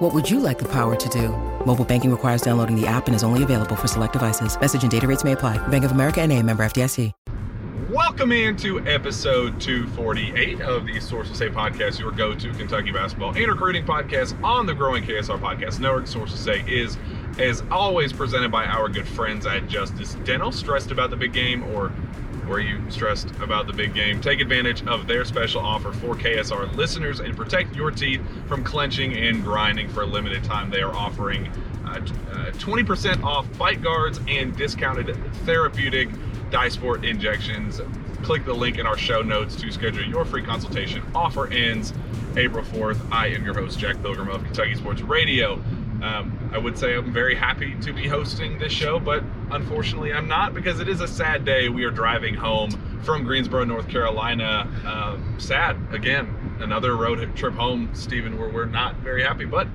What would you like the power to do? Mobile banking requires downloading the app and is only available for select devices. Message and data rates may apply. Bank of America and a member FDIC. Welcome into episode 248 of the Sources Say podcast, your go-to Kentucky basketball and recruiting podcast on the growing KSR Podcast Network. Sources Say is, as always, presented by our good friends at Justice Dental. Stressed about the big game or were you stressed about the big game? Take advantage of their special offer for KSR listeners and protect your teeth from clenching and grinding for a limited time. They are offering uh, uh, 20% off bite guards and discounted therapeutic Dysport injections. Click the link in our show notes to schedule your free consultation. Offer ends April 4th. I am your host, Jack Pilgrim of Kentucky Sports Radio. Um, I would say I'm very happy to be hosting this show, but unfortunately I'm not because it is a sad day. We are driving home from Greensboro, North Carolina. Uh, sad again, another road trip home, Steven, where we're not very happy, but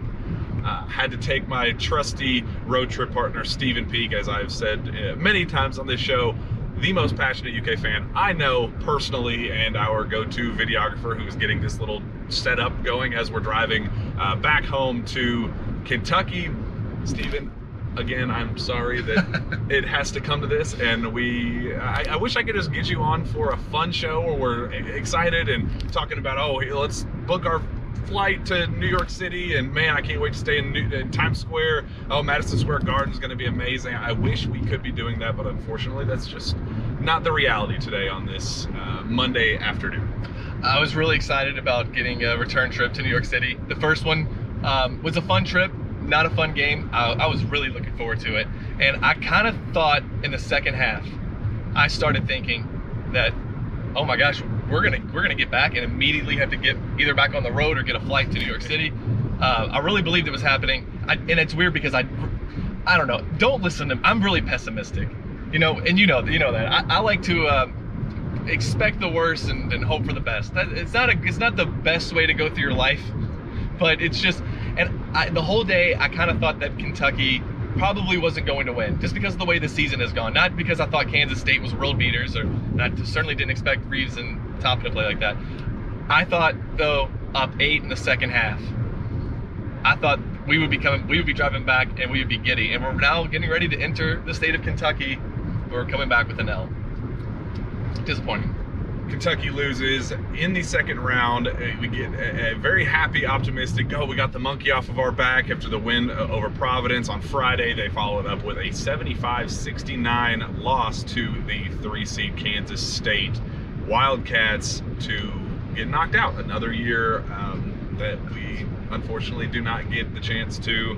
uh, had to take my trusty road trip partner, Steven Peake, as I've said uh, many times on this show, the most passionate UK fan I know personally, and our go-to videographer who's getting this little setup going as we're driving uh, back home to Kentucky. Steven, again, I'm sorry that it has to come to this, and we. I, I, wish I could just get you on for a fun show where we're excited and talking about, oh, let's book our flight to New York City, and man, I can't wait to stay in, New, in Times Square. Oh, Madison Square Garden is going to be amazing. I wish we could be doing that, but unfortunately, that's just not the reality today on this uh, Monday afternoon. I was really excited about getting a return trip to New York City. The first one um, was a fun trip, not a fun game. I, I was really looking forward to it, and I kind of thought in the second half, I started thinking that, oh my gosh, we're gonna we're gonna get back and immediately have to get either back on the road or get a flight to New York City. Uh, I really believed it was happening, I, and it's weird because I, I don't know. Don't listen to. I'm really pessimistic, you know, and you know you know that I, I like to uh, expect the worst and, and, hope for the best. That, it's not a it's not the best way to go through your life, but it's just and I, the whole day I kind of thought that Kentucky probably wasn't going to win just because of the way the season has gone. Not because I thought Kansas State was world beaters, or I certainly didn't expect Reeves and Toppin to play like that. I thought though up eight in the second half. I thought we would be coming, we would be driving back, and we would be giddy. And we're now getting ready to enter the state of Kentucky. We're coming back with an L. Disappointing. Kentucky loses in the second round. Uh, we get a, very happy, optimistic. Oh, we got the monkey off of our back after the win uh, over Providence on Friday. They followed up with a 75-69 loss to the three-seed Kansas State Wildcats to get knocked out. Another year um, that we unfortunately do not get the chance to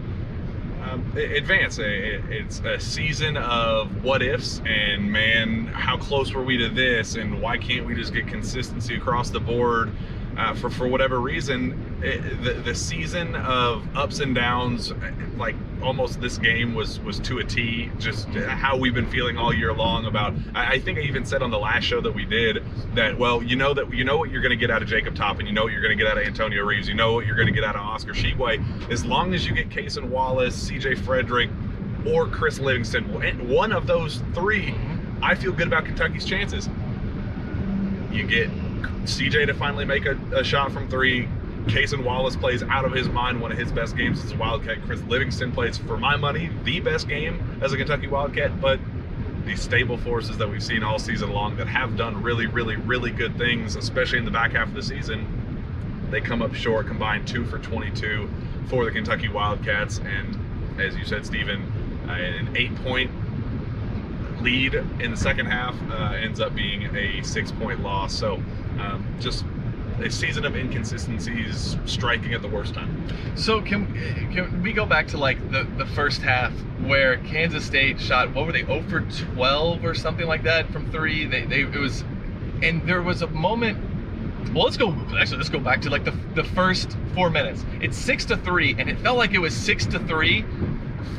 um, advance. It's a season of what ifs, and man, how close were we to this, and why can't we just get consistency across the board? Uh, for for whatever reason, it, the the season of ups and downs, eh, like almost this game was was to a T. Just how we've been feeling all year long about. I, I think I even said on the last show that we did that well, you know that you know what you're going to get out of Jacob Toppin, you know what you're going to get out of Antonio Reeves, you know what you're going to get out of Oscar Tshiebwe. As long as you get Cason Wallace, C.J. Frederick, or Chris Livingston, eh, one of those three, I feel good about Kentucky's chances. You get CJ to finally make a, a shot from three. Cason Wallace plays out of his mind, one of his best games as a Wildcat. Chris Livingston plays, for my money, the best game as a Kentucky Wildcat. But these stable forces that we've seen all season long that have done really, really, really good things, especially in the back half of the season, they come up short, combined two for 22 for the Kentucky Wildcats. And as you said, Steven, uh, an eight point lead in the second half uh, ends up being a six point loss. So um, just a season of inconsistencies striking at the worst time. So can can we go back to like the the first half where Kansas State shot what were they 0 for 12 or something like that from 3 they they it was and there was a moment well let's go actually let's go back to like the the first 4 minutes. It's 6 to 3 and it felt like it was 6 to 3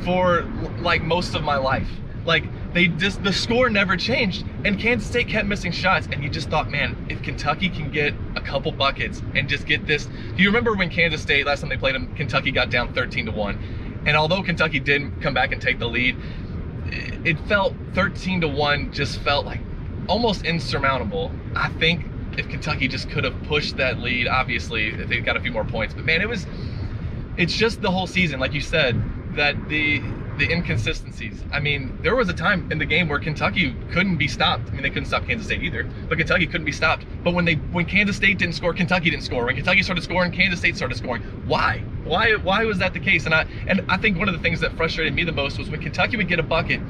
for like most of my life. Like they just the score never changed, and Kansas State kept missing shots, and you just thought, man, if Kentucky can get a couple buckets and just get this. Do you remember when Kansas State last time they played them, Kentucky got down 13 to one, and although Kentucky didn't come back and take the lead, it felt 13 to one just felt like almost insurmountable. I think if Kentucky just could have pushed that lead, obviously they got a few more points, but man, it was. It's just the whole season, like you said, that the the inconsistencies. I mean, there was a time in the game where Kentucky couldn't be stopped. I mean, they couldn't stop Kansas State either, but Kentucky couldn't be stopped. But when they when Kansas State didn't score, Kentucky didn't score. When Kentucky started scoring, Kansas State started scoring. Why? Why why was that the case? And I and I think one of the things that frustrated me the most was when Kentucky would get a bucket.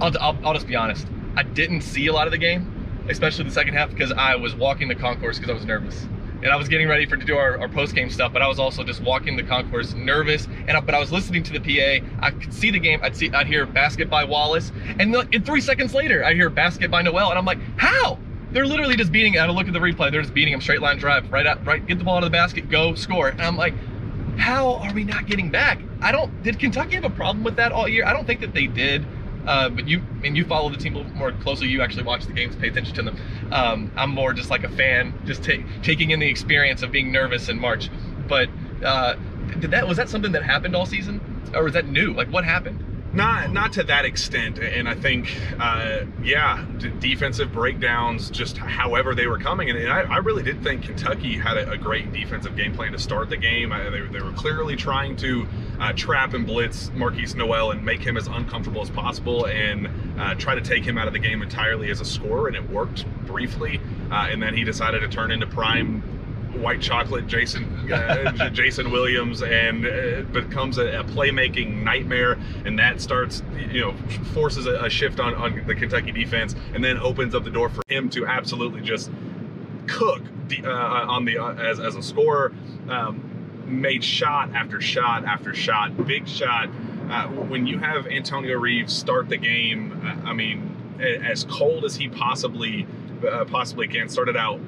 I'll, I'll, I'll just be honest. I didn't see a lot of the game, especially the second half, because I was walking the concourse because I was nervous and I was getting ready for to do our, our post game stuff, but I was also just walking the concourse, nervous. And I, but I was listening to the PA. I could see the game. I'd see I'd hear basket by Wallace, and, the, and three seconds later I hear basket by Nowell, and I'm like, how? They're literally just beating. I look at the replay. They're just beating him straight line drive, right out, right. Get the ball out of the basket, go score. And I'm like, how are we not getting back? I don't. Did Kentucky have a problem with that all year? I don't think that they did. Uh, but you and you follow the team a little more closely. You actually watch the games, pay attention to them. Um, I'm more just like a fan, just take, taking in the experience of being nervous in March. But uh, did that was that something that happened all season, or was that new? Like what happened? Not not to that extent, and I think, uh, yeah, defensive breakdowns, just however they were coming, and, and I, I, really did think Kentucky had a, a, great defensive game plan to start the game. I, they, they, were clearly trying to uh, trap and blitz Markquis Nowell and make him as uncomfortable as possible, and uh, try to take him out of the game entirely as a scorer, and it worked briefly, uh, and then he decided to turn into prime white chocolate Jason uh, Jason Williams and uh, becomes a, a, playmaking nightmare and that starts you know forces a, a shift on, on the Kentucky defense and then opens up the door for him to absolutely just cook the, uh, on the uh, as, as a scorer. Um, made shot after shot after shot big shot. Uh, when you have Antonio Reeves start the game uh, I mean as cold as he possibly possibly can started out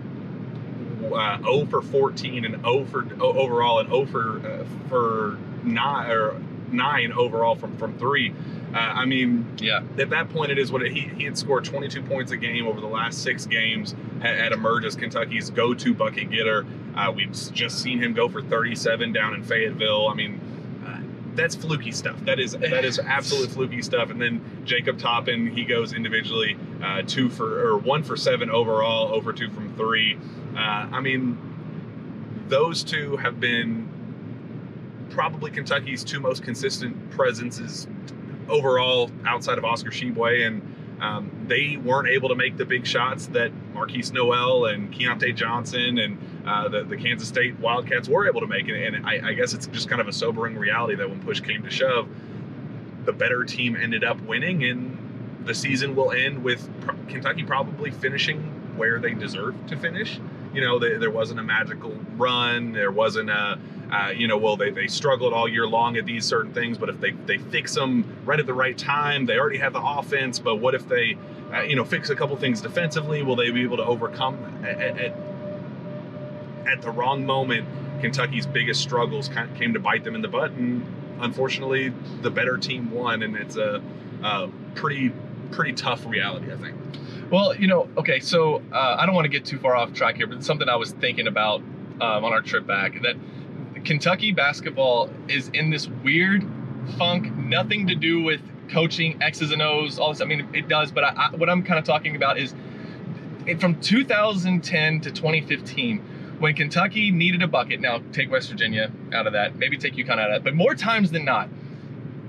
uh, 0 for 14 and 0 for overall and 0 for uh, for nine or nine overall from from three. Uh, I mean, yeah. At that point, it is what it, he he had scored 22 points a game over the last six games. Had, had emerged as Kentucky's go-to bucket getter. Uh, we've just seen him go for 37 down in Fayetteville. I mean, that's fluky stuff. That is that is absolute fluky stuff. And then Jacob Toppin, he goes individually uh, two for or one for seven overall, over two from three. Uh, I mean, those two have been probably Kentucky's two most consistent presences overall outside of Oscar Tshiebwe and um, they weren't able to make the big shots that Markquis Nowell and Keyontae Johnson and uh, the, the, Kansas State Wildcats were able to make. And, and I, I, guess it's just kind of a sobering reality that when push came to shove, the better team ended up winning, and the season will end with Kentucky probably finishing where they deserve to finish. You know, they, there wasn't a magical run, there wasn't a uh, you know, well, they, they struggled all year long at these certain things, but if they, they fix them right at the right time, they already have the offense. But what if they, uh, you know, fix a couple things defensively? Will they be able to overcome at, at, at the wrong moment? Kentucky's biggest struggles came to bite them in the butt, and unfortunately, the better team won, and it's a, a pretty pretty tough reality, I think. Well, you know, okay, so uh, I don't want to get too far off track here, but it's something I was thinking about um, on our trip back that Kentucky basketball is in this weird funk, nothing to do with coaching X's and O's, all this. I mean, it does, but I, I, what I'm kind of talking about is from 2010 to 2015, when Kentucky needed a bucket. Now, take West Virginia out of that, maybe take UConn out of that, but more times than not,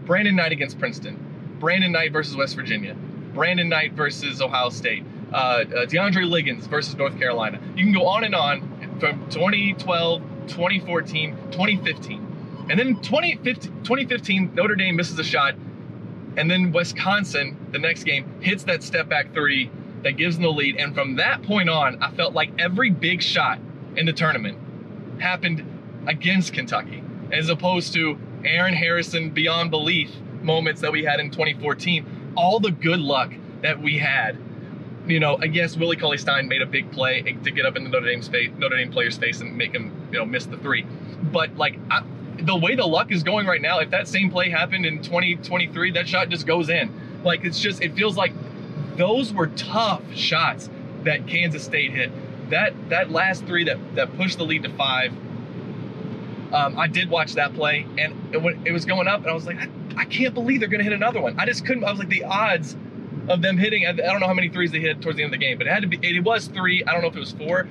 Brandon Knight against Princeton, Brandon Knight versus West Virginia, Brandon Knight versus Ohio State, uh, uh, DeAndre Liggins versus North Carolina. You can go on and on from 2012 2014, 2015. And then 2015, 2015, Notre Dame misses a shot. And then Wisconsin, the next game, hits that step back three that gives them the lead. And from that point on, I felt like every big shot in the tournament happened against Kentucky, as opposed to Aaron Harrison beyond belief moments that we had in 2014. All the good luck that we had you know, I guess Willie Cauley Stein made a big play to get up in the Notre Dame space, Notre Dame player's face and make him, you know, miss the three. But like I, the way the luck is going right now, if that same play happened in 2023, that shot just goes in. Like it's just it feels like those were tough shots that Kansas State hit. That that last three that that pushed the lead to five. Um, I did watch that play, and it, it was going up, and I was like, I, I can't believe they're going to hit another one. I just couldn't. I was like, the odds of them hitting. I don't know how many threes they hit towards the end of the game, but it had to be. It was three. I don't know if it was four.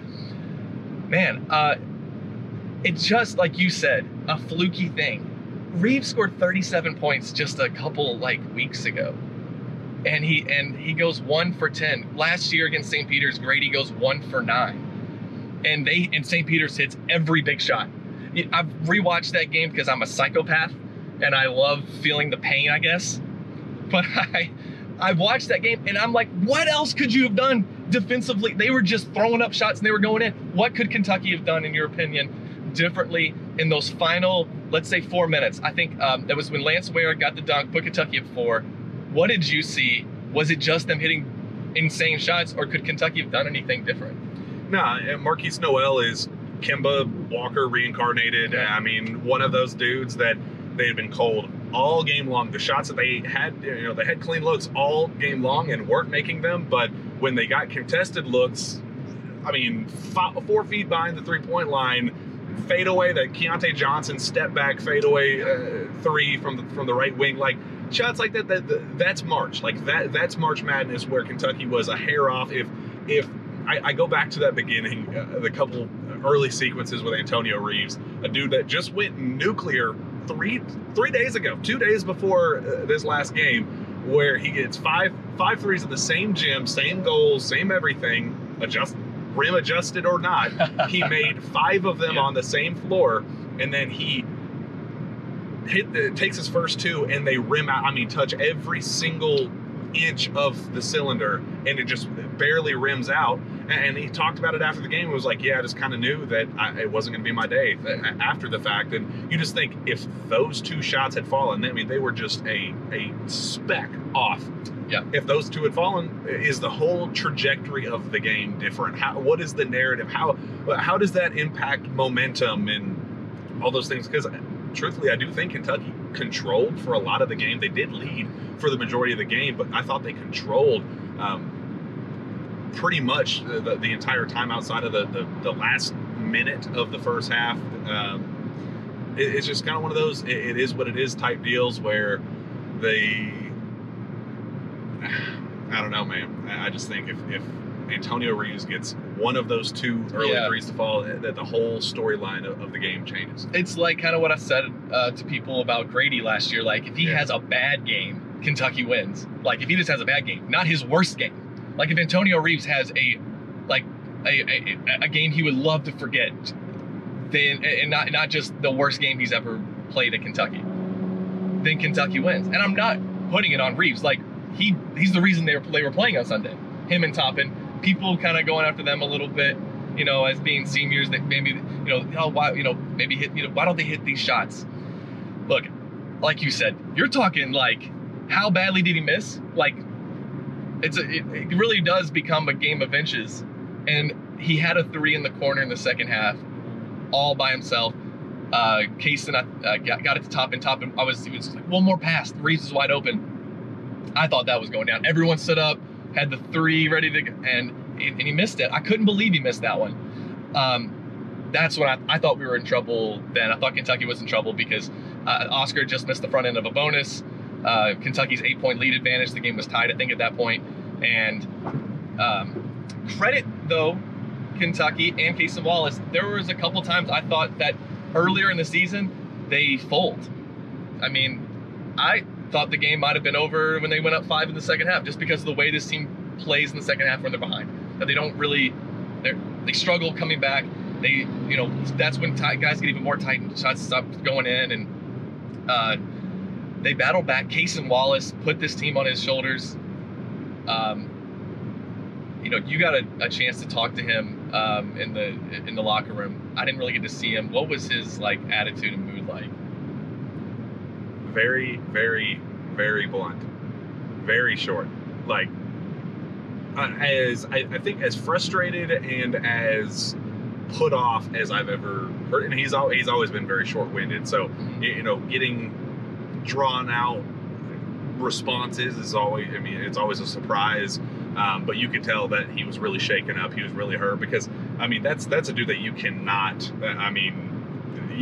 Man, uh, it's just like you said, a fluky thing. Reeves scored 37 points just a couple like weeks ago, and he and he goes one for 10. Last year against St. Peter's, Grady goes one for nine, and they and St. Peter's hits every big shot. I've rewatched that game because I'm a psychopath and I love feeling the pain, I guess. But I I've watched that game and I'm like, what else could you have done defensively? They were just throwing up shots and they were going in. What could Kentucky have done, in your opinion, differently in those final, let's say, four minutes? I think um, that was when Lance Ware got the dunk, put Kentucky at four. What did you see? Was it just them hitting insane shots, or could Kentucky have done anything different? Nah, Markquis Nowell is Kemba Walker reincarnated. I mean, one of those dudes that they had been cold all game long. The shots that they had, you know, they had clean looks all game long and weren't making them. But when they got contested looks, I mean, five, four feet behind the three point line, fade away that Keyontae Johnson step back fade away uh, three from the from the right wing, like shots like that, that, that. That's March, like that. That's March Madness where Kentucky was a hair off. If if I, I go back to that beginning, uh, the couple early sequences with Antonio Reeves, a dude that just went nuclear three three days ago, two days before uh, this last game, where he gets five five threes in the same gym, same goals, same everything, adjust rim adjusted or not. he made five of them yeah. on the same floor, and then he hit the, takes his first two and they rim out. I mean, touch every single inch of the cylinder and it just barely rims out. And he talked about it after the game. It was like, yeah, I just kind of knew that I, it wasn't going to be my day uh, after the fact. And you just think if those two shots had fallen, I mean, they were just a, a speck off. Yeah. If those two had fallen, is the whole trajectory of the game different? How, what is the narrative? How, how does that impact momentum and all those things? Because truthfully, I do think Kentucky controlled for a lot of the game. They did lead for the majority of the game, but I thought they controlled um, pretty much the, the, the, entire time outside of the, the, the, last minute of the first half. Um, it, it's just kind of one of those it, it is what it is type deals where they. I don't know, man. I just think if, if Antonio Reeves gets one of those two early yeah. threes to fall, that the whole storyline of, of, the game changes. It's like kind of what I said uh, to people about Grady last year. Like if he yeah. has a bad game, Kentucky wins. Like if he just has a bad game, not his worst game. Like if Antonio Reeves has a like a, a, a game he would love to forget, then and not not just the worst game he's ever played at Kentucky, then Kentucky wins. And I'm not putting it on Reeves. Like he he's the reason they were they were playing on Sunday. Him and Toppin people kind of going after them a little bit, you know, as being seniors that maybe, you know, oh, why, you know, maybe hit, you know, why don't they hit these shots? Look, like you said, you're talking like, how badly did he miss? Like, it's a, it, it really does become a game of inches. And he had a three in the corner in the second half, all by himself. Uh, Cason uh, got, got it to top and top, and I was, was like one more pass. Reeves is wide open. I thought that was going down. Everyone stood up had the three ready to go, and and he missed it. I couldn't believe he missed that one. Um, that's when I, I thought we were in trouble. Then I thought Kentucky was in trouble because uh, Oscar just missed the front end of a bonus. Uh, Kentucky's eight point lead advantage. The game was tied, I think, at that point. And um, credit though, Kentucky and Cason Wallace. There was a couple times I thought that earlier in the season they fold. I mean, I thought the game might have been over when they went up five in the second half, just because of the way this team plays in the second half when they're behind. That they don't really, they struggle coming back. They, you know, that's when guys get even more tight and shots stop going in, and uh, they battle back. Cason Wallace put this team on his shoulders. Um, you know, you got a, a, chance to talk to him um, in the in the locker room. I didn't really get to see him. What was his like attitude and mood like? Very, very, very blunt, very short. Like, uh, as I, I, think, as frustrated and as put off as I've ever heard, and he's he's always been very short-winded. So, you know, getting drawn out responses is is always. I mean, it's always a surprise. Um, but you could tell that he was really shaken up. He was really hurt because I mean that's that's a dude that you cannot. I mean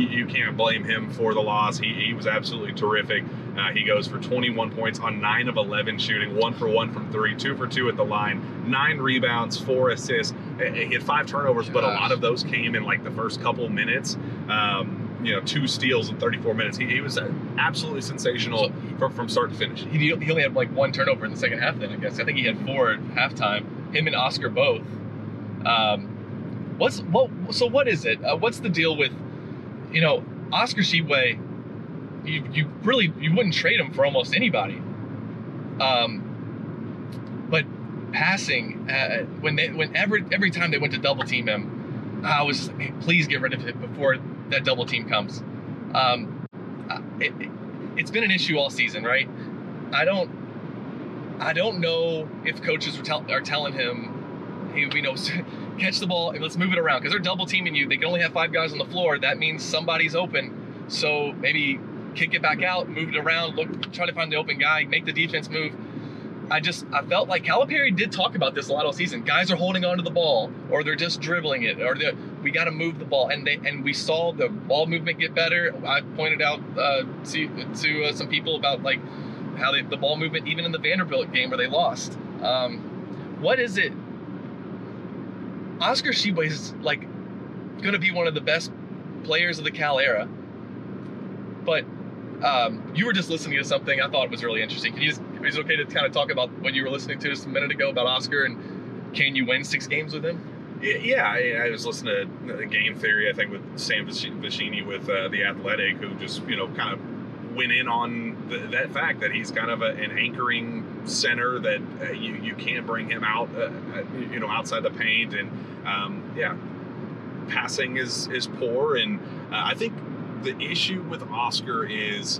you can't blame him for the loss. He, he was absolutely terrific. Uh, he goes for 21 points on 9 of 11 shooting, 1 for 1 from 3, 2 for 2 at the line, 9 rebounds, 4 assists. He had 5 turnovers, but a lot of those came in like the first couple minutes. Um, you know, two steals in 34 minutes. He, he was absolutely sensational so, from, from start to finish. He, he only had like one turnover in the second half, then I guess. I think he had four at halftime. Him and Oscar both. Um, what's what? So what is it? Uh, what's the deal with you know, Oscar Tshiebwe, you you really you wouldn't trade him for almost anybody. Um, but passing uh, when they when every every time they went to double team him, I was just, hey, please get rid of him before that double team comes. Um, it, it, has been an issue all season, right? I don't I don't know if coaches tell, are telling him, you know, catch the ball and let's move it around because they're double teaming you. They can only have five guys on the floor. That means somebody's open. So maybe kick it back out, move it around, look, try to find the open guy, make the defense move. I just I felt like Calipari did talk about this a lot all season. Guys are holding onto the ball, or they're just dribbling it, or we got to move the ball. And they and we saw the ball movement get better. I pointed out uh, to to uh, some people about like how they, the ball movement, even in the Vanderbilt game where they lost. Um, what is it Oscar Tshiebwe is like going to be one of the best players of the Cal era. But um, you were just listening to something I thought was really interesting. Can you just, is it okay to kind of talk about what you were listening to just a minute ago about Oscar and can you win six games with him? Yeah, I, I was listening to Game Theory, I think, with Sam Vecenie with uh, The Athletic, who just, you know, kind of went in on the, that fact that he's kind of a, an anchoring center that uh, you you can't bring him out uh, uh, you know outside the paint. And um, yeah passing is is poor. And uh, I think the issue with Oscar is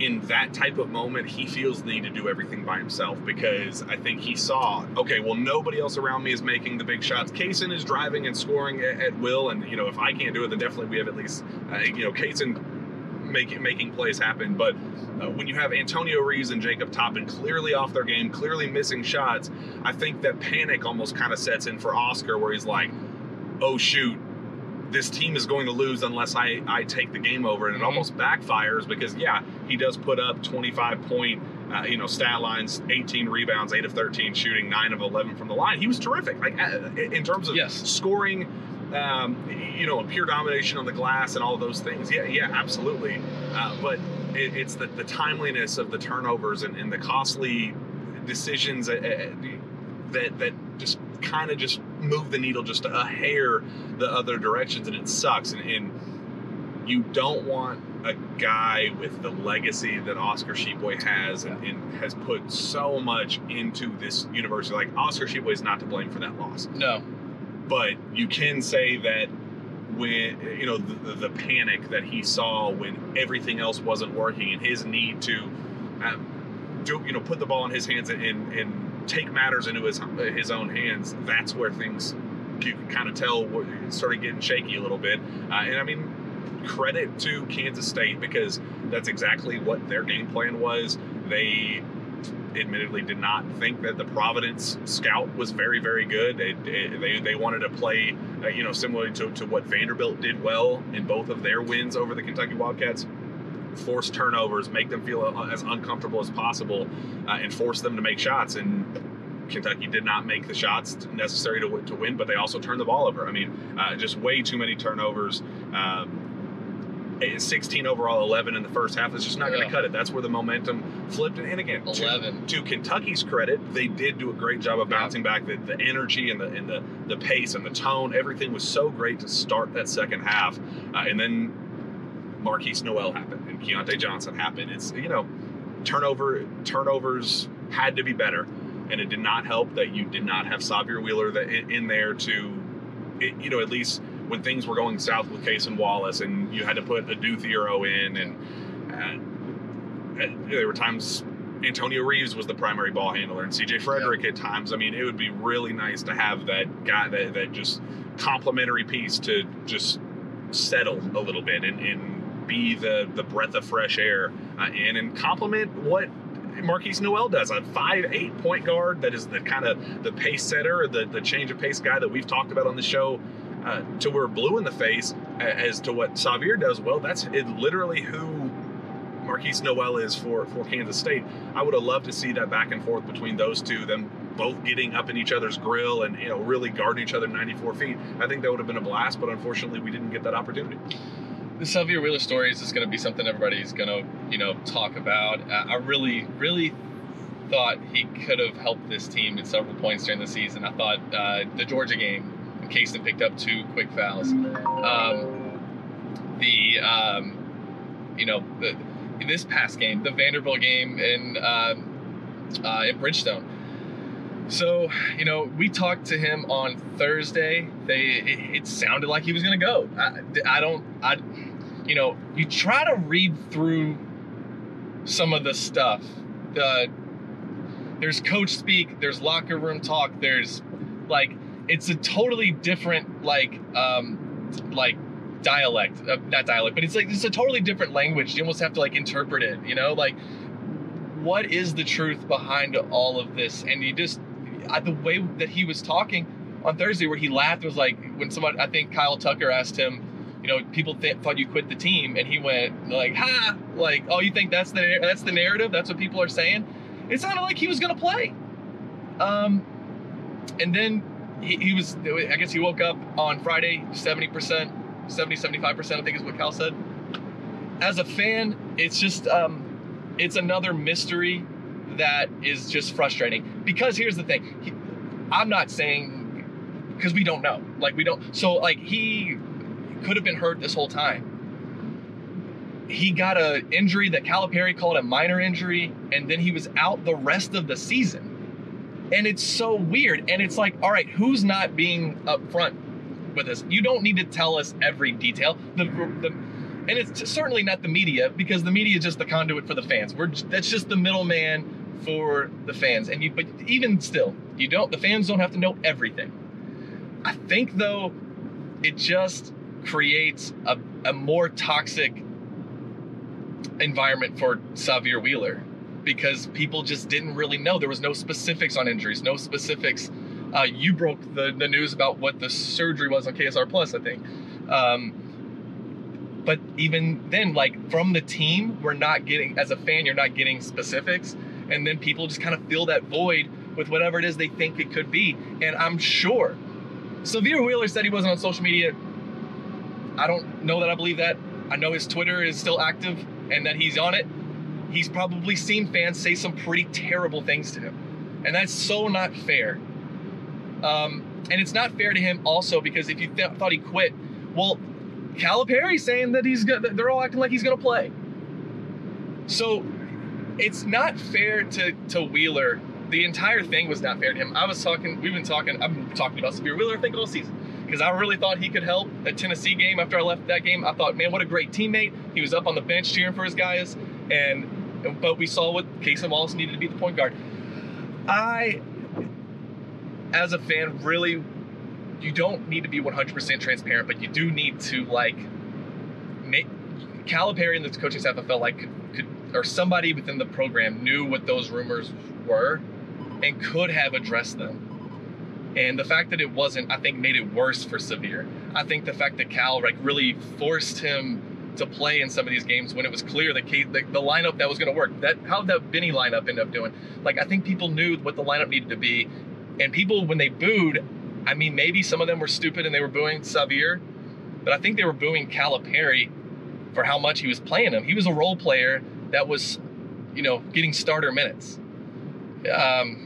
in that type of moment, he feels the need to do everything by himself because I think he saw, okay, well, nobody else around me is making the big shots. Cason is driving and scoring at, at will, and you know, if I can't do it, then definitely we have at least, uh, you know, Cason making making plays happen. But uh, when you have Antonio Reeves and Jacob Toppin clearly off their game, clearly missing shots, I think that panic almost kind of sets in for Oscar, where he's like, "Oh shoot." This team is going to lose unless I, I take the game over, and it mm-hmm. almost backfires because yeah, he does put up 25 point uh, you know, stat lines: 18 rebounds, 8 of 13 shooting, 9 of 11 from the line. He was terrific. Like uh, in terms of yes. scoring, um, you know, pure domination on the glass and all those things. Yeah, yeah, absolutely. Uh, but it, it's the, the timeliness of the turnovers and, and the costly decisions that that, that just kind of just move the needle just a hair the other directions, and it sucks. And, and you don't want a guy with the legacy that Oscar Tshiebwe has and, and, has put so much into this university. Like Oscar Tshiebwe is not to blame for that loss. No, but you can say that when you know the, the, panic that he saw when everything else wasn't working and his need to um, do, you know put the ball in his hands and, and take matters into his his own hands that's where things you can kind of tell started getting shaky a little bit. Uh, and i mean credit to kansas state because that's exactly what their game plan was. They admittedly did not think that the Providence scout was very, very good. They, they, they wanted to play, uh, you know, similarly to, to what Vanderbilt did well in both of their wins over the Kentucky Wildcats. Force turnovers, make them feel uh, as uncomfortable as possible, uh, and force them to make shots. And Kentucky did not make the shots necessary to, to win, but they also turned the ball over. I mean, uh, just way too many turnovers. Um, 16 overall, 11 in the first half is just not going to cut it. That's where the momentum flipped. And again, 11. To, to Kentucky's credit, they did do a great job of bouncing yeah. back. The, the energy and the and the the pace and the tone, everything was so great to start that second half. Uh, and then Markquis Nowell happened and Keyontae Johnson happened. It's you know, turnover turnovers had to be better, and it did not help that you did not have Sahvir Wheeler in, in there to, you know, at least when things were going south with Cason Wallace and you had to put Adou Thiero in and uh, there were times Antonio Reeves was the primary ball handler and CJ Frederick yeah. at times. I mean, it would be really nice to have that guy that, that just complementary piece to just settle a little bit and, and be the, the breath of fresh air uh, in and complement what Markquis Nowell does, a five-eight point guard that is the kind of the pace setter, the, the change of pace guy that we've talked about on the show. Uh, to we're blue in the face as to what Sahvir does. Well, that's it, literally who Markquis Nowell is for for Kansas State. I would have loved to see that back and forth between those two, them both getting up in each other's grill and you know really guarding each other 94 feet. I think that would have been a blast, but unfortunately we didn't get that opportunity. The Sahvir Wheeler story is going to be something everybody's going to you know talk about. I really really thought he could have helped this team at several points during the season. I thought uh, the Georgia game, Cason picked up two quick fouls. Um, the um, you know the this past game, the Vanderbilt game in um, uh, in Bridgestone. So, you know, we talked to him on Thursday. They it, it sounded like he was going to go. I, I don't I you know, you try to read through some of the stuff. The there's coach speak, there's locker room talk, there's like it's a totally different like um like dialect, uh, not dialect, but it's like it's a totally different language. You almost have to like interpret it, you know, like what is the truth behind all of this? And you just uh, the way that he was talking on Thursday, where he laughed, was like when someone I think Kyle Tucker asked him, you know, people th- thought you quit the team, and he went like, "Ha!" Like, oh, you think that's the that's the narrative? That's what people are saying. It sounded like he was gonna play. Um, and then he, was. I guess he woke up on Friday, seventy percent 70, 75%, I think is what Cal said. As a fan, it's just, um, it's another mystery that is just frustrating. Because here's the thing he, I'm not saying, because we don't know. Like, we don't, so like he could have been hurt this whole time. He got an injury that Calipari called a minor injury, and then he was out the rest of the season. And it's so weird. And it's like, all right, who's not being upfront with us. You don't need to tell us every detail. The, the and it's certainly not the media because the media is just the conduit for the fans. We're that's just the middleman for the fans. And you, but even still, you don't. The fans don't have to know everything. I think though, it just creates a, a more toxic environment for Sahvir Wheeler because people just didn't really know. There was no specifics on injuries, no specifics uh, you broke the, the news about what the surgery was on KSR Plus, I think. Um, but even then, like from the team, we're not getting, as a fan, you're not getting specifics. And then people just kind of fill that void with whatever it is they think it could be. And I'm sure Sahvir Wheeler said he wasn't on social media. I don't know that I believe that. I know his Twitter is still active and that he's on it. He's probably seen fans say some pretty terrible things to him. And that's so not fair. Um, and it's not fair to him also because if you th- thought he quit, well, Calipari's saying that he's go- they're all acting like he's going to play. So it's not fair to to Wheeler. The entire thing was not fair to him. I was talking, we've been talking, I've been talking about Sahvir Wheeler, I think, all season. Because I really thought he could help that Tennessee game after I left that game. I thought, man, what a great teammate. He was up on the bench cheering for his guys. And but we saw what Cason Wallace needed to be the point guard. I as a fan, really, you don't need to be 100% transparent, but you do need to like make Calipari and the coaching staff I felt like could, could or somebody within the program knew what those rumors were and could have addressed them. And the fact that it wasn't, I think, made it worse for Sahvir. I think the fact that Cal like really forced him to play in some of these games when it was clear that the, the lineup that was going to work. That how that Benny lineup ended up doing. Like I think people knew what the lineup needed to be, and people, when they booed, I mean, maybe some of them were stupid and they were booing Sahvir, but I think they were booing Calipari for how much he was playing him. He was a role player that was, you know, getting starter minutes. Um,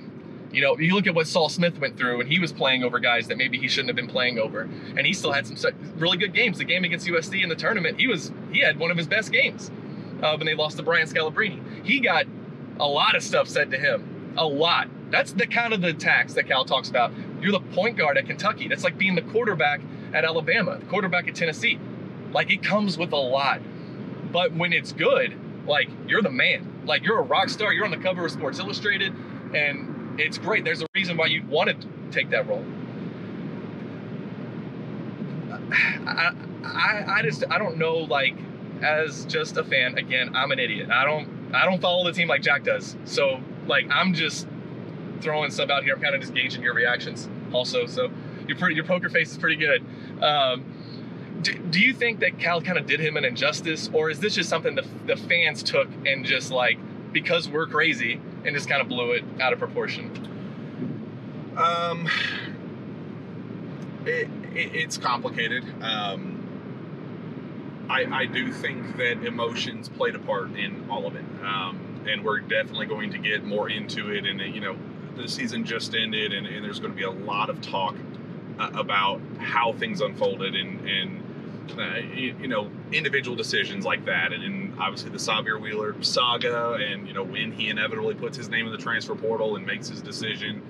you know, you look at what Saul Smith went through, and he was playing over guys that maybe he shouldn't have been playing over, and he still had some really good games. The game against USC in the tournament, he was he had one of his best games uh, when they lost to Brian Scalabrine. He got a lot of stuff said to him, a lot that's the kind of the tax that Cal talks about. You're the point guard at Kentucky. That's like being the quarterback at Alabama, the quarterback at Tennessee. Like it comes with a lot. But when it's good, like you're the man. Like you're a rock star. You're on the cover of Sports Illustrated, and it's great. There's a reason why you wanted to take that role. I, I, I just I don't know like as just a fan, again, I'm an idiot. I don't I don't follow the team like Jack does. So like I'm just throwing stuff out here. I'm kind of just gauging your reactions also. So your your poker face is pretty good. Um, do, do, you think that Cal kind of did him an injustice, or is this just something the, the fans took and just like because we're crazy and just kind of blew it out of proportion? Um, it, it, it's complicated. Um, I, I do think that emotions played a part in all of it. Um, and we're definitely going to get more into it. And, you know, the season just ended, and, and there's going to be a lot of talk uh, about how things unfolded and, and uh, you, you, know, individual decisions like that. And, and obviously the Sahvir Wheeler saga, and, you know, when he inevitably puts his name in the transfer portal and makes his decision,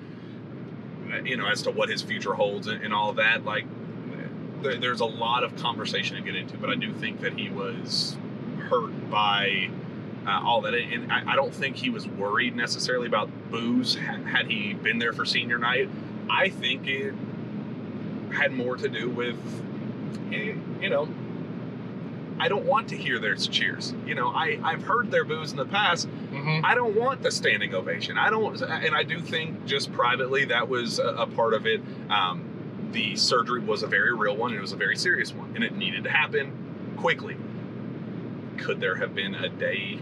uh, you know, as to what his future holds and, and all that. Like, there, there's a lot of conversation to get into, but I do think that he was hurt by uh, all that. And I, I, don't think he was worried necessarily about booze had, had he been there for senior night. I think it had more to do with, you know, I don't want to hear their cheers. You know, I, I've heard their boos in the past. Mm-hmm. I don't want the standing ovation. I don't, and I do think just privately that was a, a part of it. Um, the surgery was a very real one. It was a very serious one, and it needed to happen quickly. Could there have been a day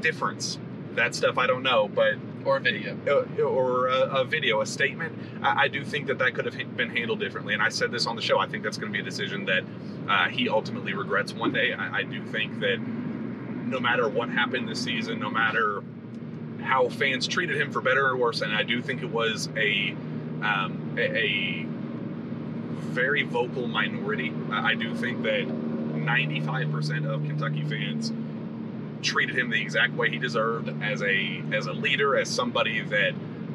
difference? That stuff I don't know, but or a video uh, or a, a video, a statement. I, I, do think that that could have been handled differently, and I said this on the show. I think that's going to be a decision that uh, he ultimately regrets one day. I, I do think that no matter what happened this season, no matter how fans treated him for better or worse, and I do think it was a um, a, a very vocal minority. I do think that 95% of Kentucky fans treated him the exact way he deserved as a as a leader, as somebody that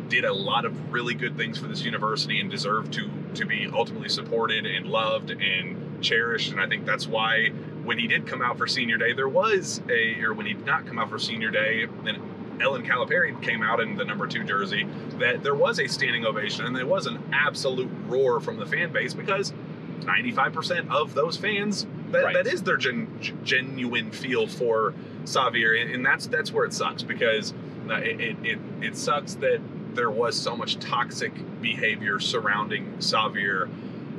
did a lot of really good things for this university and deserved to to be ultimately supported and loved and cherished. And I think that's why when he did come out for senior day, there was a or when he did not come out for senior day, then Ellen Calipari came out in the number two jersey, that there was a standing ovation and there was an absolute roar from the fan base because 95% of those fans that, right. that is their gen, genuine feel for Sahvir, and that's that's where it sucks because uh, it, it, it sucks that there was so much toxic behavior surrounding Sahvir,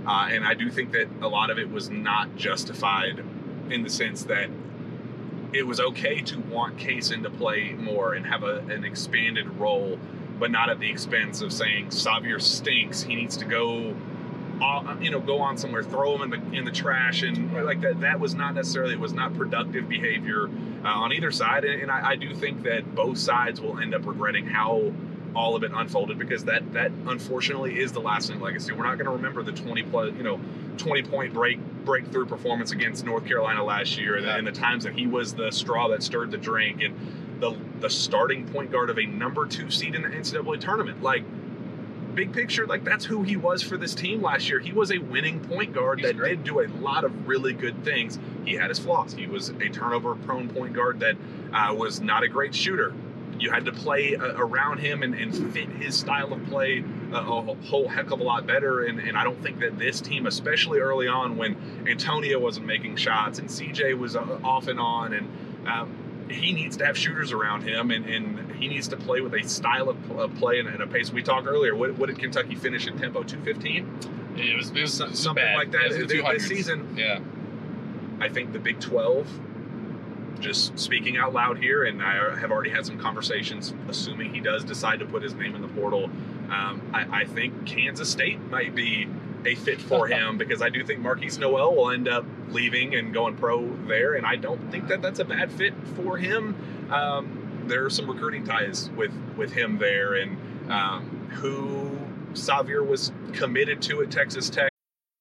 uh, and I do think that a lot of it was not justified in the sense that it was okay to want Cason to play more and have a, an expanded role, but not at the expense of saying Sahvir stinks. He needs to go, uh, you know, go on somewhere, throw them in the in the trash, and like that. That was not necessarily it was not productive behavior uh, on either side, and, and I, I do think that both sides will end up regretting how all of it unfolded because that that unfortunately is the lasting legacy. We're not going to remember the 20 plus, you know, 20 point break breakthrough performance against North Carolina last year and, yeah. and the times that he was the straw that stirred the drink and the the starting point guard of a number two seed in the NCAA tournament. Like big picture, like that's who he was for this team last year. He was a winning point guard He's that great. did do a lot of really good things. He had his flaws. He was a turnover prone point guard that uh, was not a great shooter you had to play uh, around him and, and, fit his style of play uh, a whole heck of a lot better. And, and, I don't think that this team, especially early on when Antonio wasn't making shots and CJ was uh, off and on, and um, he needs to have shooters around him and, and he needs to play with a style of, of play and, and, a pace. We talked earlier. What, what, did Kentucky finish in tempo? 215? it was, it was something bad. like that this season. Yeah. I think the Big 12 just speaking out loud here, and I have already had some conversations, assuming he does decide to put his name in the portal. Um, I, I, think Kansas State might be a fit for him because I do think Markquis Nowell will end up leaving and going pro there, and I don't think that that's a bad fit for him. Um, there are some recruiting ties with with him there, and um, who Sahvir was committed to at Texas Tech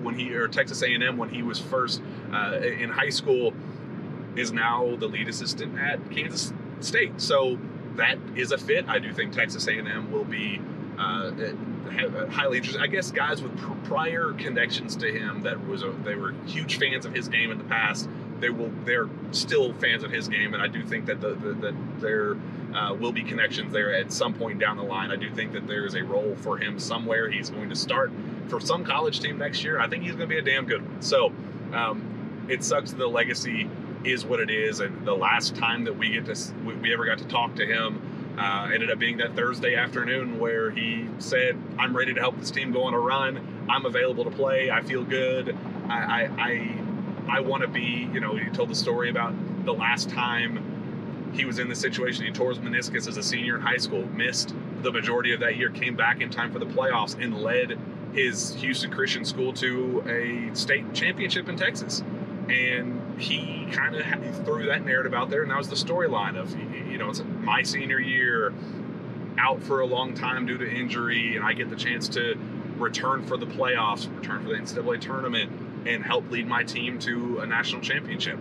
when he or Texas A&M when he was first uh, in high school is now the lead assistant at Kansas State. So that is a fit. I do think Texas A&M will be uh, highly interested. I guess guys with prior connections to him that was a, they were huge fans of his game in the past. They will they're still fans of his game, and I do think that the, the that there uh, will be connections there at some point down the line. I do think that there is a role for him somewhere. He's going to start for some college team next year. I think he's going to be a damn good one. So um, it sucks the legacy is what it is, and the last time that we get to we, we ever got to talk to him uh, ended up being that Thursday afternoon where he said, "I'm ready to help this team go on a run. I'm available to play. I feel good. I I I, I want to be." You know, he told the story about the last time he was in this situation. He tore his meniscus as a senior in high school, missed the majority of that year, came back in time for the playoffs, and led his Houston Christian School to a state championship in Texas and he kind of threw that narrative out there, and that was the storyline of you know it's my senior year, out for a long time due to injury, and I get the chance to return for the playoffs, return for the NCAA tournament, and help lead my team to a national championship.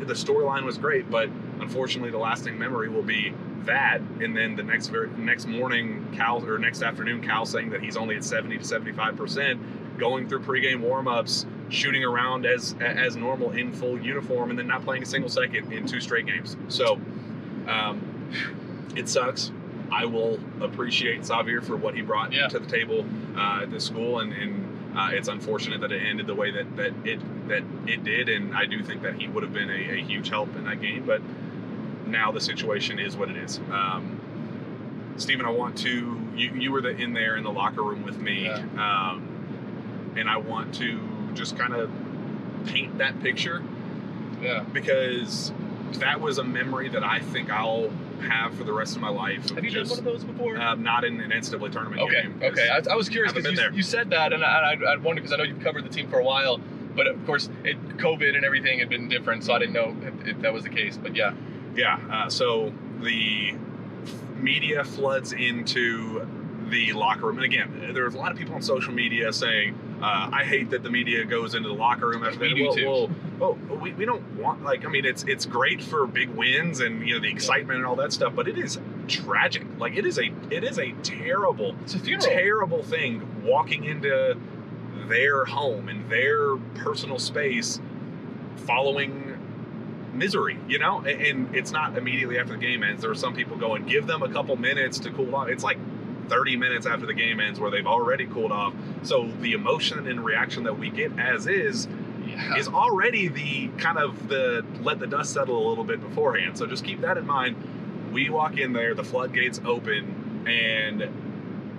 The storyline was great, but unfortunately, the lasting memory will be that, and then the next very, next morning, Cal or next afternoon, Cal saying that he's only at 70 to 75 percent, going through pregame warmups shooting around as as normal in full uniform and then not playing a single second in two straight games. So um, it sucks. I will appreciate Sahvir for what he brought yeah. to the table uh, at this school, and, and uh, it's unfortunate that it ended the way that, that it that it did. And I do think that he would have been a, a huge help in that game, but now the situation is what it is. Um, Steven, I want to you you were the, in there in the locker room with me, yeah. um, and I want to just kind of paint that picture. Yeah. Because that was a memory that I think I'll have for the rest of my life. Have you just, done one of those before? Um, not in an NCAA tournament okay. game. Okay, I, I, was curious because you, you, said that, and I, I, I wondered because I know you've covered the team for a while, but of course, it, COVID and everything had been different, so I didn't know if, if that was the case. But yeah. Yeah. Uh, so the media floods into the locker room, and again, there's a lot of people on social media saying uh, I hate that the media goes into the locker room after we that. Do well, too. well, well, we, we don't want like I mean it's it's great for big wins and you know the excitement and all that stuff, but it is tragic. Like it is a it is a terrible it's a funeral. terrible thing walking into their home and their personal space following misery, you know? And, and it's not immediately after the game ends. There are some people going, give them a couple minutes to cool off. It's like 30 minutes after the game ends where they've already cooled off. So the emotion and reaction that we get as is yeah. is already the kind of the let the dust settle a little bit beforehand. So just keep that in mind. We walk in there, the floodgates open, and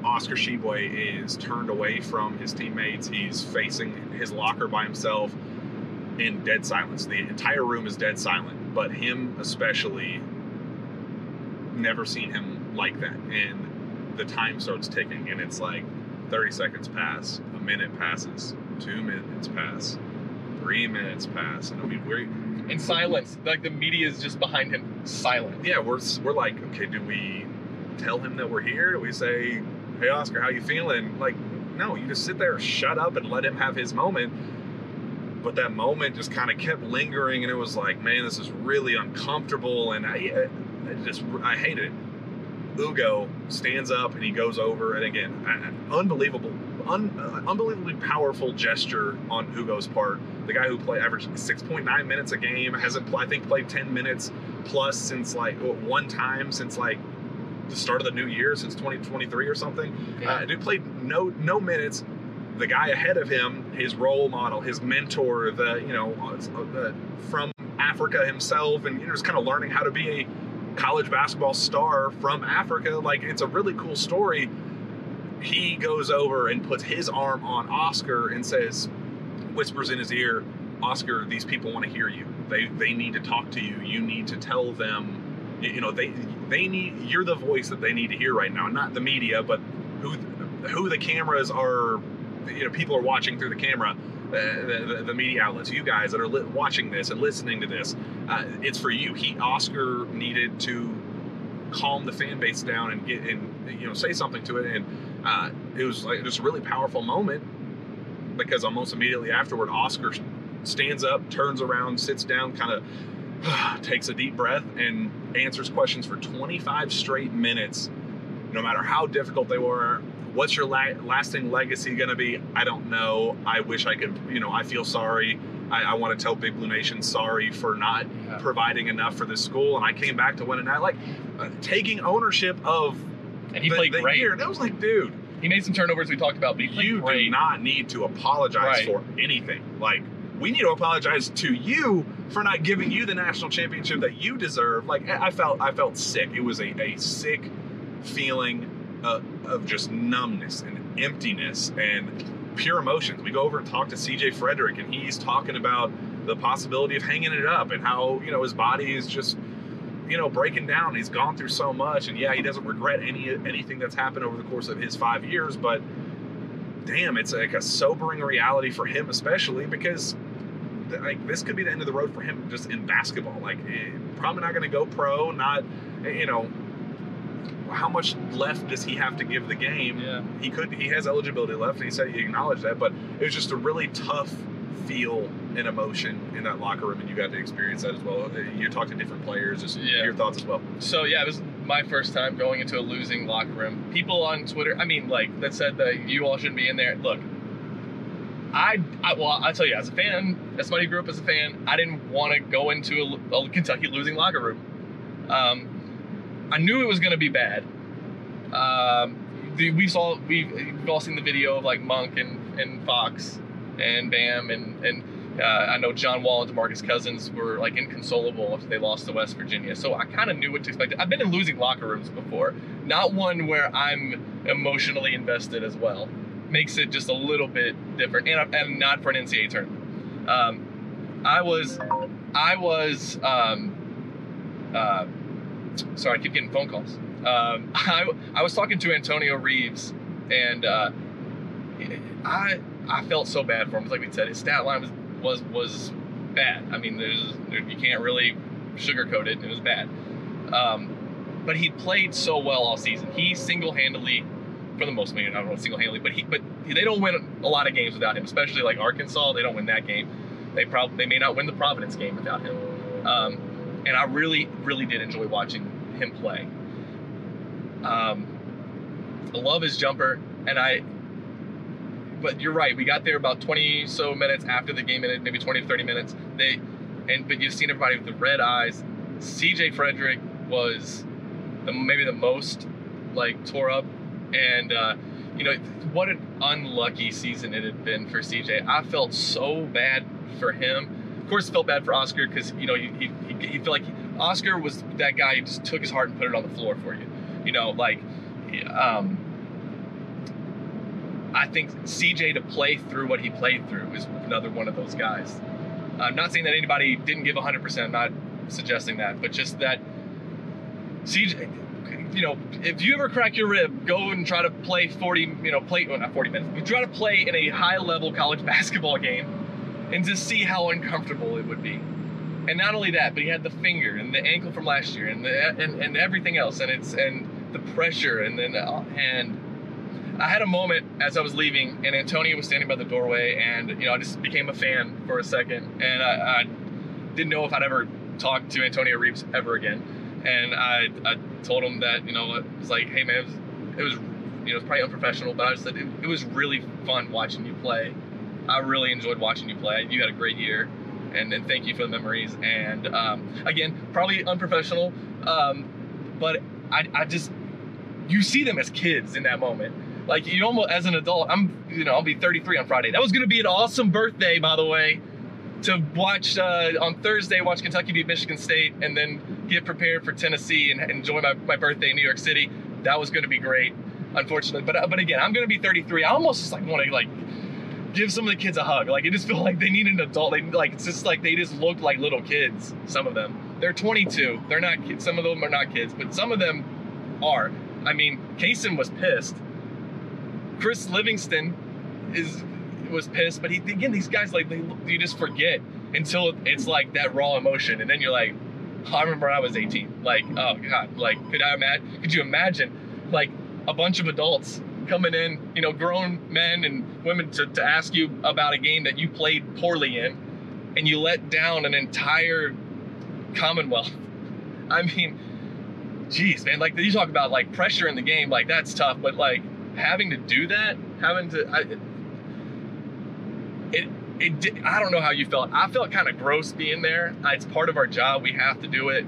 Oscar Tshiebwe is turned away from his teammates. He's facing his locker by himself in dead silence. The entire room is dead silent, but him especially, never seen him like that. And the time starts ticking and it's like 30 seconds pass, a minute passes, two minutes pass, three minutes pass, and I mean we're in silence. Like the media is just behind him, silent. Yeah, we're we're like, okay, do we tell him that we're here? Do we say, hey Oscar, how you feeling? Like, no, you just sit there, shut up, and let him have his moment. But that moment just kind of kept lingering, and it was like, man, this is really uncomfortable, and I, I just I hated it. Ugo stands up and he goes over, and again, unbelievable, un, uh, unbelievably powerful gesture on Ugo's part. The guy who played averaged 6.9 minutes a game hasn't, I think, played 10 minutes plus since like one time since like the start of the new year, since 2023 or something. Yeah. Uh, dude played no no minutes. The guy ahead of him, his role model, his mentor, the you know, uh, uh from Africa himself, and you know, just kind of learning how to be a college basketball star from Africa. Like it's a really cool story. He goes over and puts his arm on Oscar and says, whispers in his ear, Oscar, these people want to hear you. They they need to talk to you. You need to tell them, you know, they they need you're the voice that they need to hear right now. Not the media, but who who the cameras are. You know, people are watching through the camera the, the, media outlets, you guys that are li- watching this and listening to this, uh, it's for you. He Oscar needed to calm the fan base down and get and you know say something to it, and uh, it was like just a really powerful moment because almost immediately afterward, Oscar stands up, turns around, sits down, kind of takes a deep breath and answers questions for 25 straight minutes, no matter how difficult they were. What's your la- lasting legacy going to be? I don't know. I wish I could, you know, I feel sorry. I, I want to tell Big Blue Nation sorry for not Yeah. providing enough for this school. And I came back to win a night, like uh, taking ownership of And he the, played the great. year. And I was like, dude, He made some turnovers we talked about, but you great. do not need to apologize Right. for anything. Like, we need to apologize to you for not giving you the national championship that you deserve. Like, I I felt, I felt sick. It was a, a sick feeling uh, of just numbness and emptiness and pure emotions. We go over and talk to CJ Frederick, and he's talking about the possibility of hanging it up and how you know his body is just you know breaking down. He's gone through so much, and yeah, he doesn't regret any anything that's happened over the course of his five years, but damn, it's like a sobering reality for him, especially because like this could be the end of the road for him just in basketball. Like eh, probably not going to go pro. Not eh, you know how much left does he have to give the game? Yeah. He could he has eligibility left, and he said he acknowledged that. But it was just a really tough feel and emotion in that locker room, and you got to experience that as well. Eh, You talked to different players, just Yeah. your thoughts as well. So yeah, it was my first time going into a losing locker room. People on Twitter, I mean, like that said that you all shouldn't be in there. Look, I, I well, I tell you, as a fan, as somebody who grew up as a fan, I didn't want to go into a, a Kentucky losing locker room. Um, I knew it was going to be bad. Um, the, we saw we've, we've all seen the video of like Monk and, and Fox and Bam and and uh, I know John Wall and DeMarcus Cousins were like inconsolable after they lost to West Virginia. So I kind of knew what to expect. I've been in losing locker rooms before, not one where I'm emotionally invested as well. Makes it just a little bit different, and, and not for an NCAA tournament. Um, I was, I was, um, uh, sorry, I keep getting phone calls. Um, I, I was talking to Antonio Reeves, and uh, I I felt so bad for him. Like we said, his stat line was was was bad. I mean, there's there, you can't really sugarcoat it. It was bad. Um, but he played so well all season. He single-handedly, for the most, mean, I don't know single-handedly, but he but they don't win a lot of games without him. Especially like Arkansas, they don't win that game. They probably they may not win the Providence game without him. Um, and I really really did enjoy watching him play. Um, I love his jumper, and I but you're right. We got there about 20 so minutes after the game ended, maybe 20 to 30 minutes. They and but you've seen everybody with the red eyes. CJ Frederick was the, maybe the most like tore up, and uh, you know what an unlucky season it had been for CJ. I felt so bad for him. Course, felt bad for Oscar because you know he he, he, he felt like Oscar was that guy who just took his heart and put it on the floor for you. You know, like um, I think CJ to play through what he played through is another one of those guys. I'm not saying that anybody didn't give 100%, I'm not suggesting that, but just that CJ, you know, if you ever crack your rib, go and try to play 40, you know, play, well, not 40 minutes, but try to play in a high level college basketball game and just see how uncomfortable it would be. And not only that, but he had the finger and the ankle from last year and the, and, and everything else, and it's, and the pressure, and then, uh, and, I had a moment as I was leaving, and Antonio was standing by the doorway, and you know I just became a fan for a second, and I, I didn't know if I'd ever talk to Antonio Reeves ever again, and I, I told him that you know it was like, hey man, it was, it was you know it was probably unprofessional, but I just said it, it was really fun watching you play. I really enjoyed watching you play. You had a great year, and, and thank you for the memories. And um, again, probably unprofessional, um, but I, I just you see them as kids in that moment. Like you almost as an adult i'm you know i'll be 33 on friday. That was going to be an awesome birthday by the way to watch uh, on thursday watch kentucky beat michigan state and then get prepared for tennessee and enjoy my, my birthday in new york city. That was going to be great unfortunately. But uh, but again i'm going to be 33 i almost just like want to like give some of the kids a hug. Like i just feel like they need an adult. They like it's just like they just look like little kids some of them. They're 22 they're not kids some of them are not kids but some of them are. I mean Cason was pissed. Chris Livingston is was pissed, but he again these guys like they you just forget until it's like that raw emotion, and then you're like, oh, I remember I was 18. Like oh god, like could I imagine? Could you imagine like a bunch of adults coming in, you know, grown men and women to, to ask you about a game that you played poorly in, and you let down an entire Commonwealth. I mean, geez, man, like you talk about like pressure in the game, like that's tough, but like having to do that, having to, I, it, it, I don't know how you felt. I felt kind of gross being there. It's part of our job. We have to do it.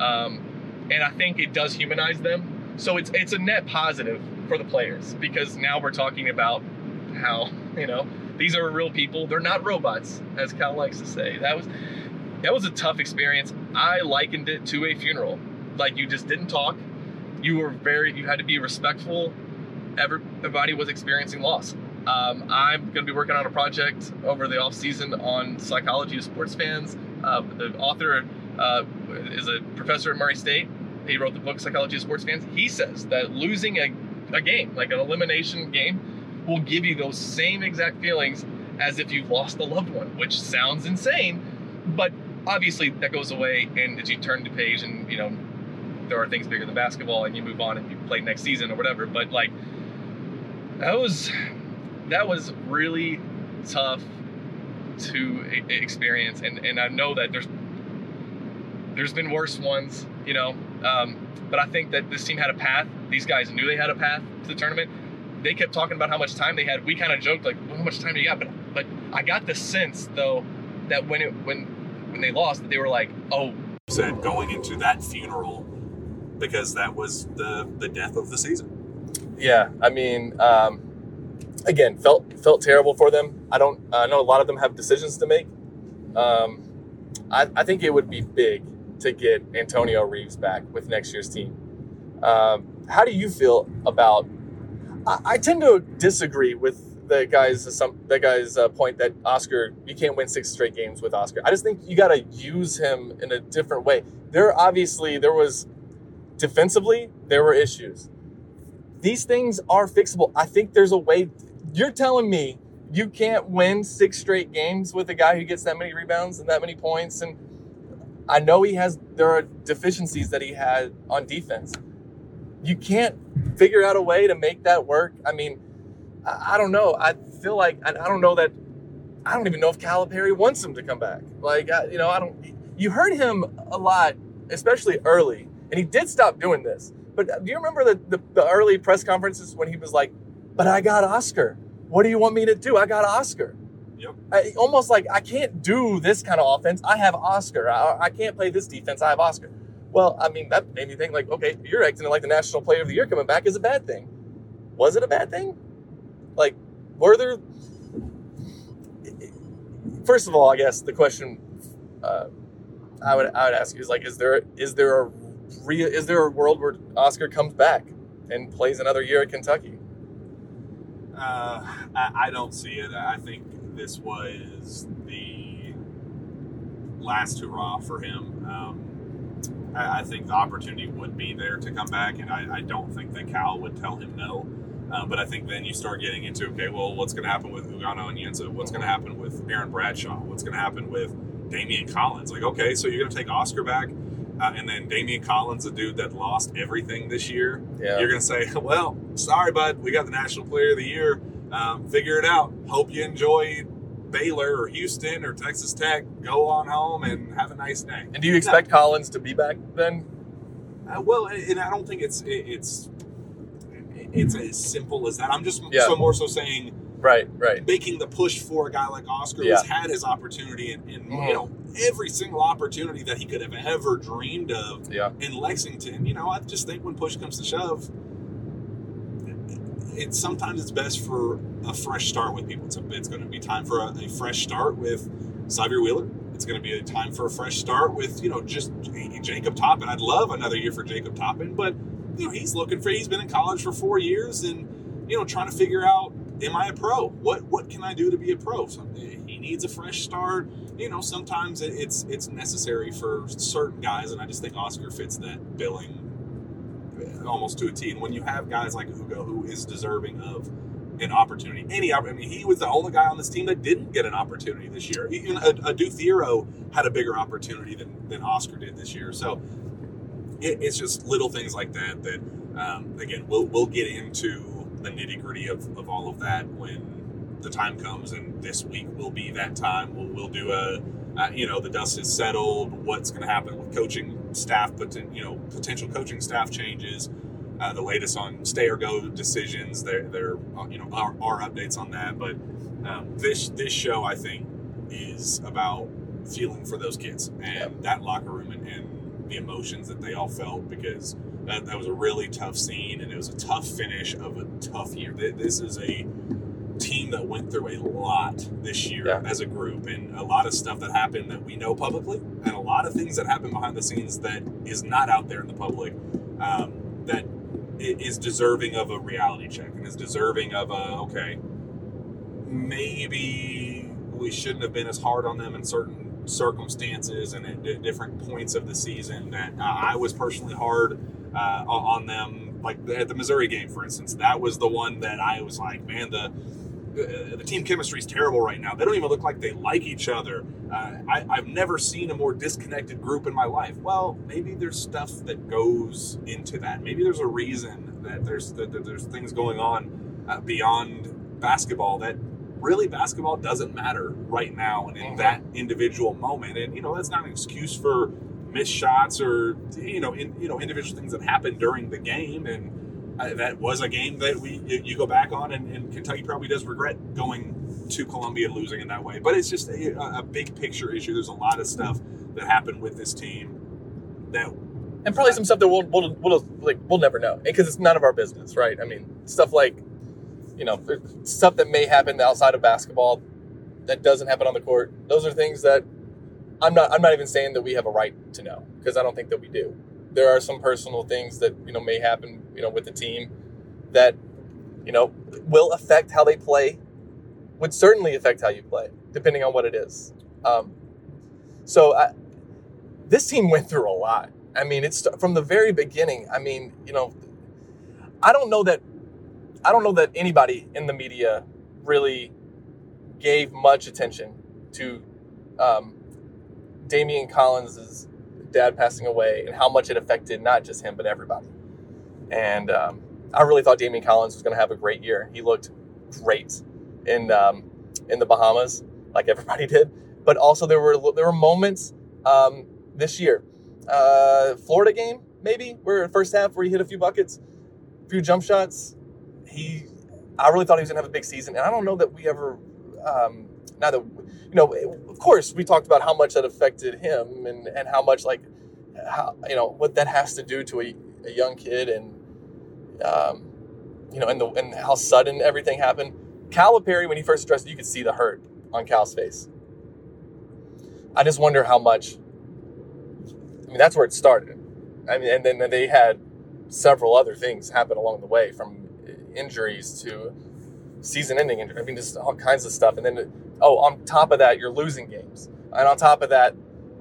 Um, and I think it does humanize them. So it's, it's a net positive for the players because now we're talking about how, you know, these are real people. They're not robots, as Cal likes to say. That was, that was a tough experience. I likened it to a funeral. Like you just didn't talk. You were very, you had to be respectful. Every everybody was experiencing loss. Um, I'm going to be working on a project over the off season on psychology of sports fans. Uh, the author uh, is a professor at Murray State. He wrote the book Psychology of Sports Fans. He says that losing a, a game, like an elimination game, will give you those same exact feelings as if you've lost a loved one, which sounds insane, but obviously that goes away. And as you turn the page, and you know there are things bigger than basketball, and you move on and you play next season or whatever. But like that was that was really tough to experience, and and I know that there's there's been worse ones, you know. Um, but I think that this team had a path. These guys knew they had a path to the tournament. They kept talking about how much time they had. We kind of joked like, well, "How much time do you got?" But but I got the sense though that when it when when they lost, that they were like, "Oh." Said going into that funeral because that was the the death of the season. Yeah, I mean, um, again, felt felt terrible for them. I don't. I know a lot of them have decisions to make. Um, I, I think it would be big to get Antonio Reeves back with next year's team. Um, how do you feel about? I, I, tend to disagree with the guys some the guy's uh, point that Oscar you can't win six straight games with Oscar. I just think you got to use him in a different way. There obviously there was defensively there were issues. These things are fixable. I think there's a way. You're telling me you can't win six straight games with a guy who gets that many rebounds and that many points and I know he has there are deficiencies that he had on defense. You can't figure out a way to make that work. I mean, I, I don't know. I feel like I, I, don't know that. I don't even know if Calipari wants him to come back. Like I, you know, I don't. You heard him a lot, especially early, and he did stop doing this. But uh, do you remember the, the, the early press conferences when he was like, "But I got Oscar. What do you want me to do? I got Oscar." Yep. I, almost like I can't do this kind of offense. I have Oscar. I, I can't play this defense. I have Oscar. Well, I mean, that made me think like, okay, you're acting like the National Player of the Year coming back is a bad thing. Was it a bad thing? Like, were there? First of all, I guess the question uh, I would I would ask you is like, is there is there a real is there a world where Oscar comes back and plays another year at Kentucky? Uh, I, I don't see it. I think this was the last hurrah for him. Um, I, I, think the opportunity would be there to come back, and I, I don't think that Cal would tell him no. Uh, but I think then you start getting into okay, well, what's going to happen with Ugonna and Onyenso? What's going to happen with Aaron Bradshaw? What's going to happen with Daimion Collins? Like, okay, so you're going to take Oscar back, uh, and then Daimion Collins, a dude that lost everything this year. Yeah. You're going to say, well, sorry, bud, we got the National Player of the Year. Um, figure it out. Hope you enjoy Baylor or Houston or Texas Tech. Go on home and have a nice day. And do you expect no. Collins to be back then? Uh, well, and I don't think it's it's it's as simple as that. I'm just yeah. so more so saying right, right, making the push for a guy like Oscar yeah. who's had his opportunity and, and mm. you know every single opportunity that he could have ever dreamed of yeah. in Lexington. You know, I just think when push comes to shove it's sometimes it's best for a fresh start with people. It's, it's going to be time for a, a fresh start with Sahvir Wheeler. It's going to be a time for a fresh start with you know just Jacob Toppin. I'd love another year for Jacob Toppin, but you know he's looking for. He's been in college for four years and you know trying to figure out am I a pro? What what can I do to be a pro? So eh, he needs a fresh start. You know, sometimes it's it's necessary for certain guys, and I just think Oscar fits that billing almost to a T. And when you have guys like Ugo, who is deserving of an opportunity, any I mean, he was the only guy on this team that didn't get an opportunity this year. Even Adou Thiero had a bigger opportunity than, than Oscar did this year. So it, it's just little things like that that, um, again, we'll, we'll get into the nitty gritty of, of all of that when the time comes. And this week will be that time. We'll, we'll do a uh, you know the dust has settled. What's going to happen with coaching staff? But you know potential coaching staff changes. Uh, the latest on stay or go decisions. There, there, uh, you know, our, our updates on that. But um, this this show, I think, is about feeling for those kids and that locker room and, and the emotions that they all felt because that, that was a really tough scene and it was a tough finish of a tough year. This is a team that went through a lot this year yeah. as a group and a lot of stuff that happened that we know publicly and a lot of things that happen behind the scenes that is not out there in the public um, that is deserving of a reality check and is deserving of a okay maybe we shouldn't have been as hard on them in certain circumstances and at different points of the season that uh, I was personally hard uh, on them. Like at the Missouri game, for instance, that was the one that I was like, man, the the team chemistry is terrible right now. They don't even look like they like each other. Uh, I, have never seen a more disconnected group in my life. Well, maybe there's stuff that goes into that. Maybe there's a reason that there's that, there's things going on uh, beyond basketball that really basketball doesn't matter right now and in mm-hmm. that individual moment. And you know that's not an excuse for missed shots or you know in, you know individual things that happen during the game. And uh, that was a game that we you, you go back on, and, and, Kentucky probably does regret going to Columbia and losing in that way. But it's just a, a big picture issue. There's a lot of stuff that happened with this team that and probably some stuff that we'll, we'll, we'll like we'll never know because it's none of our business, right? I mean, stuff like you know, stuff that may happen outside of basketball that doesn't happen on the court. Those are things that I'm not. I'm not even saying that we have a right to know because I don't think that we do. There are some personal things that you know may happen, you know, with the team that you know will affect how they play. Would certainly affect how you play, depending on what it is. Um, so I, this team went through a lot. I mean, it's from the very beginning. I mean, you know, I don't know that I don't know that anybody in the media really gave much attention to um, Daimion Collins' dad passing away and how much it affected not just him but everybody. And um, I really thought Daimion Collins was going to have a great year. He looked great in um, in the Bahamas, like everybody did. But also there were there were moments um, this year, uh, Florida game maybe where first half where he hit a few buckets, a few jump shots he, I really thought he was going to have a big season, and I don't know that we ever. Um, now that you know, of course, we talked about how much that affected him, and and how much like, how you know what that has to do to a, a young kid, and um, you know, and the and how sudden everything happened. Calipari, when he first addressed it, you could see the hurt on Cal's face. I just wonder how much. I mean, that's where it started. I mean, and then they had several other things happen along the way from injuries to season-ending injury. I mean, just all kinds of stuff. And then, oh, on top of that, you're losing games, and on top of that,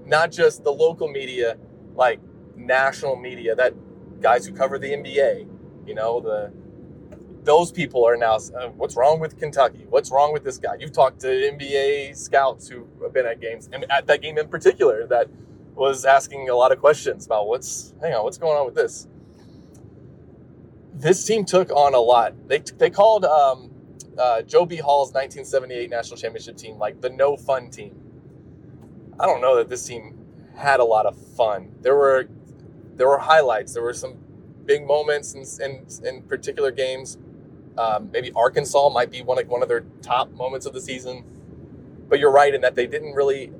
not just the local media, like national media, that guys who cover the NBA, you know, the those people are now, uh, what's wrong with Kentucky? What's wrong with this guy? You've talked to NBA scouts who have been at games, and at that game in particular, that was asking a lot of questions about what's, hang on, what's going on with this? this team took on a lot. They they called um, uh, Joe B. Hall's 1978 national championship team like the no fun team. I don't know that this team had a lot of fun. There were there were highlights. There were some big moments in in, in particular games. Um, maybe Arkansas might be one of one of their top moments of the season. But you're right in that they didn't really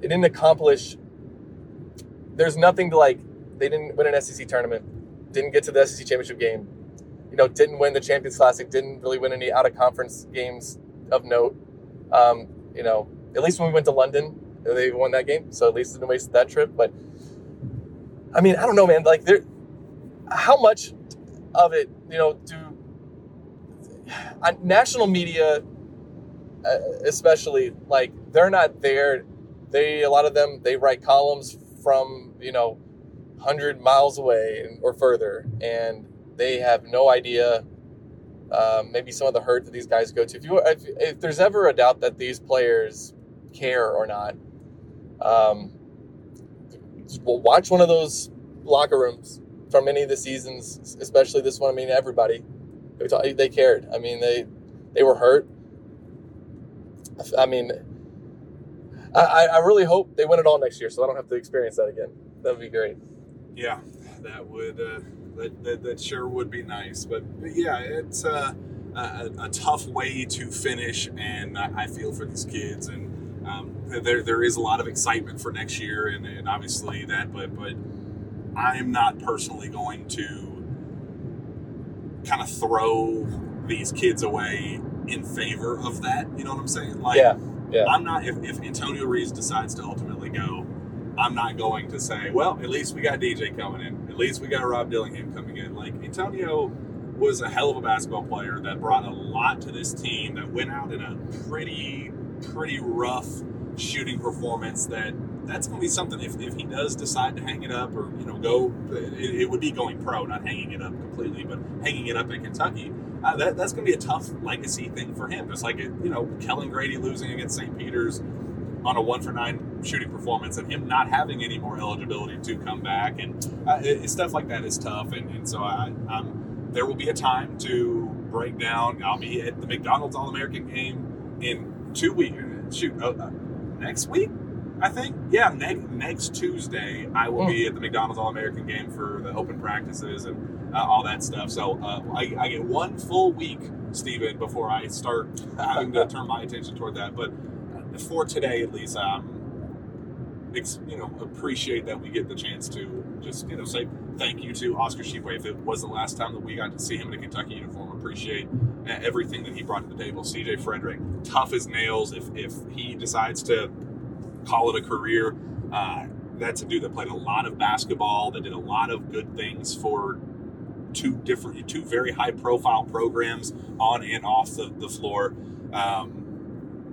they didn't accomplish. There's nothing to like. They didn't win an SEC tournament didn't get to the SEC championship game. You know, didn't win the Champions Classic. Didn't really win any out of conference games of note. Um, you know, at least when we went to London, they won that game. So at least didn't waste that trip. But I mean, I don't know, man. Like, there, how much of it, you know, do uh, national media, uh, especially, like, they're not there. They a lot of them they write columns from you know 100 miles away or further, and they have no idea um, maybe some of the hurt that these guys go to. If you if, if, there's ever a doubt that these players care or not, um, watch one of those locker rooms from any of the seasons, especially this one. I mean, everybody they cared. I mean, they they were hurt. I mean, I, I really hope they win it all next year, so I don't have to experience that again. That would be great. Yeah, that would uh, that, that, that sure would be nice. But, but yeah, it's uh, a, a tough way to finish, and I feel for these kids and. Um, there, there is a lot of excitement for next year, and, and obviously that, but but I'm not personally going to kind of throw these kids away in favor of that. You know what I'm saying? Like, yeah, yeah. I'm not. If, if Antonio Reeves decides to ultimately go, I'm not going to say, well, at least we got DJ coming in. At least we got Rob Dillingham coming in. Like Antonio was a hell of a basketball player that brought a lot to this team. That went out in a pretty pretty rough shooting performance that that's going to be something if, if he does decide to hang it up or you know go it, it would be going pro not hanging it up completely but hanging it up in kentucky uh, that, that's going to be a tough legacy thing for him just like you know kellan grady losing against st peter's on a one for nine shooting performance and him not having any more eligibility to come back and uh, it, stuff like that is tough and, and so I, I'm, there will be a time to break down i'll be at the mcdonald's all-american game in two weeks shoot uh, uh next week, I think. Yeah, next next Tuesday, I will be at the McDonald's All American game for the open practices and uh, all that stuff. So uh, I, I, get one full week, Steven, before I start having to turn my attention toward that. But for today, at least, um, you know, appreciate that we get the chance to just you know say thank you to Oscar Tshiebwe. If it was the last time that we got to see him in a Kentucky uniform, appreciate everything that he brought to the table. CJ Frederick, tough as nails. If if he decides to call it a career, uh, that's a dude that played a lot of basketball, that did a lot of good things for two different, two very high profile programs on and off the, the floor. Um,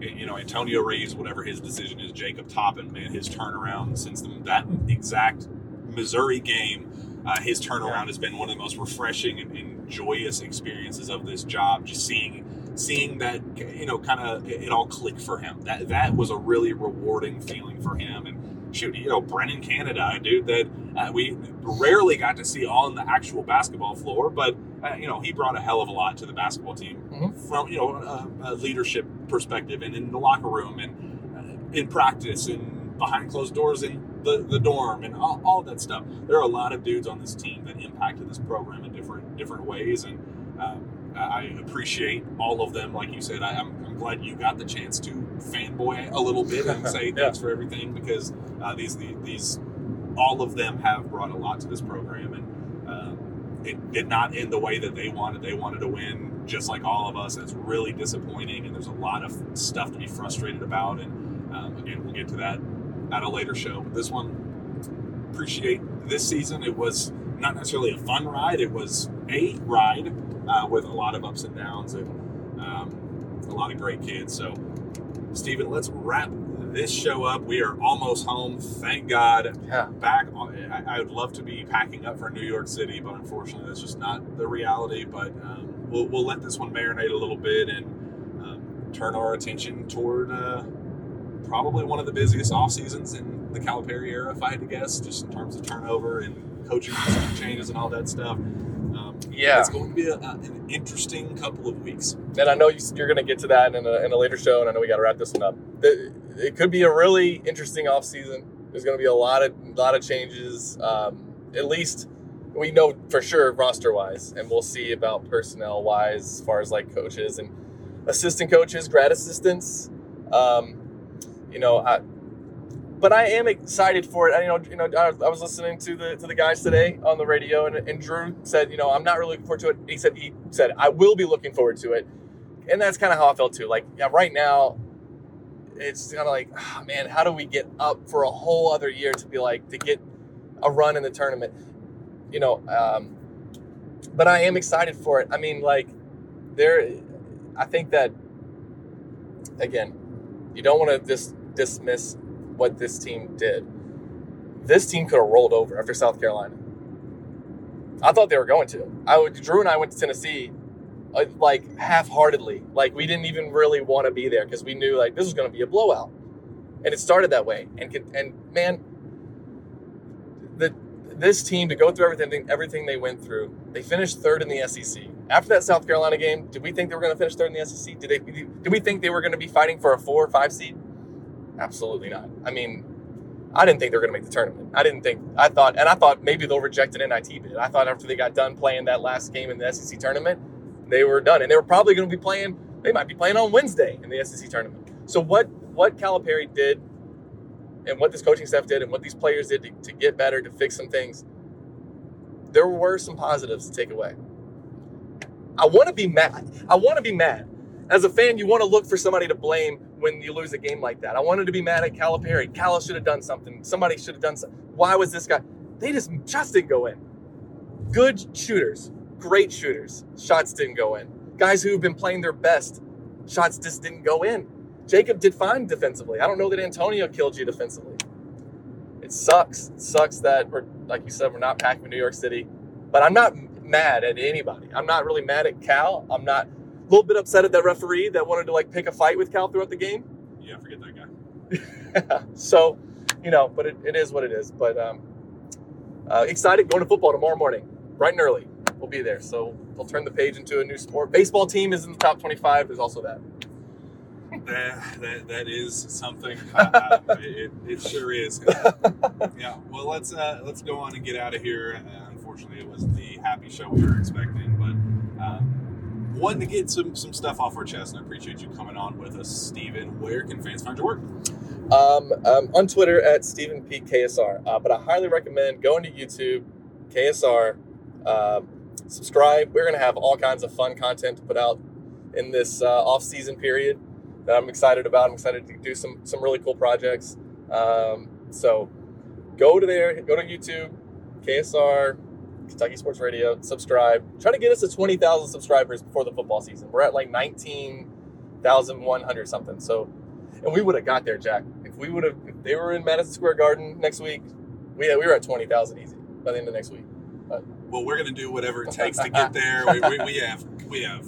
you know, Antonio Reeves, whatever his decision is, Jacob Toppin, man, his turnaround since the, that exact Missouri game, uh, his turnaround has been one of the most refreshing and, and joyous experiences of this job. Just seeing seeing that you know kind of it all click for him. That that was a really rewarding feeling for him. And shoot, you know, Brennan Canada, dude that uh, we rarely got to see on the actual basketball floor, but uh, you know he brought a hell of a lot to the basketball team mm-hmm. from you know a, a, leadership perspective and in the locker room and uh, in practice and behind closed doors in the, the dorm and all, all that stuff. There are a lot of dudes on this team that impacted this program in different different ways, and um, I appreciate all of them. Like you said, I, am I'm glad you got the chance to fanboy a little bit and say thanks for everything because uh, these these all of them have brought a lot to this program, and uh, it did not end the way that they wanted. They wanted to win, just like all of us. It's really disappointing, and there's a lot of stuff to be frustrated about. And um, again, we'll get to that at a later show. But this one, appreciate this season. It was not necessarily a fun ride. It was a ride uh, with a lot of ups and downs and um, a lot of great kids. So, Steven, let's wrap this show up. We are almost home. Thank God. Yeah. Back. On, I, I, would love to be packing up for New York City, but unfortunately, that's just not the reality. But um, we'll, we'll let this one marinate a little bit and um, turn our attention toward. Uh, probably one of the busiest off seasons in the Calipari era, if I had to guess, just in terms of turnover and coaching changes and all that stuff. Um, yeah, it's going to be a, a, an interesting couple of weeks. And I know you, are going to get to that in a, in a, later show, and I know we got to wrap this one up. It, could be a really interesting off season. There's going to be a lot of lot of changes. Um, at least we know for sure roster wise, and we'll see about personnel wise, as far as like coaches and assistant coaches, grad assistants. Um, you know, I, but I am excited for it. I, you know, you know, I, I, was listening to the to the guys today on the radio, and, and Drew said, you know, I'm not really looking forward to it. He said he said I will be looking forward to it, and that's kind of how I felt too. Like, yeah, right now, it's kind of like, oh, man, how do we get up for a whole other year to be like to get a run in the tournament? You know, um, but I am excited for it. I mean, like, there, I think that again, you don't want to just dismiss what this team did. This team could have rolled over after South Carolina. I thought they were going to. I would, Drew and I went to Tennessee uh, like half-heartedly. Like we didn't even really want to be there because we knew like this was going to be a blowout, and it started that way. And and man, the this team to go through everything everything they went through, they finished third in the SEC. After that South Carolina game, did we think they were going to finish third in the SEC? Did they? Did we think they were going to be fighting for a four or five seed? Absolutely not. I mean, I didn't think they were going to make the tournament. I didn't think, I thought, and I thought maybe they'll reject an NIT bid. I thought after they got done playing that last game in the SEC tournament, they were done. And they were probably going to be playing, they might be playing on Wednesday in the SEC tournament. So what, what Calipari did and what this coaching staff did and what these players did to, to get better, to fix some things, there were some positives to take away. I want to be mad. I want to be mad. As a fan, you want to look for somebody to blame when you lose a game like that. I wanted to be mad at Calipari. Cal should have done something. Somebody should have done something. Why was this guy? They just just didn't go in. Good shooters, great shooters. Shots didn't go in. Guys who've been playing their best, shots just didn't go in. Jacob did fine defensively. I don't know that Antonio killed you defensively. It sucks. It sucks that we're, like you said, we're not packing New York City. But I'm not mad at anybody. I'm not really mad at Cal. I'm not a little bit upset at that referee that wanted to like pick a fight with Cal throughout the game. Yeah, forget that guy. so, you know, but it, it is what it is. But um, uh, excited going to football tomorrow morning, bright and early. We'll be there. So they'll turn the page into a new sport. Baseball team is in the top 25. There's also that. that, that, that is something. Uh, it, it sure is. yeah. Well, let's uh, let's go on and get out of here. Uh, unfortunately, it wasn't the happy show we were expecting, but um, wanting to get some some stuff off our chest. And I appreciate you coming on with us, Steven. Where can fans find your work? Um, um, on Twitter at Stephen P KSR. Uh, but I highly recommend going to YouTube, KSR. Uh, subscribe. We're going to have all kinds of fun content to put out in this uh, off season period that I'm excited about. I'm excited to do some some really cool projects. Um, so go to there, go to YouTube, KSR, Kentucky Sports Radio, subscribe. Try to get us to 20,000 subscribers before the football season. We're at like 19,100 something. So, and we would have got there, Jack. If we would have, if they were in Madison Square Garden next week, we, we were at 20,000 easy by the end of next week. But, well, we're going to do whatever it takes to get there. we, we, we have we have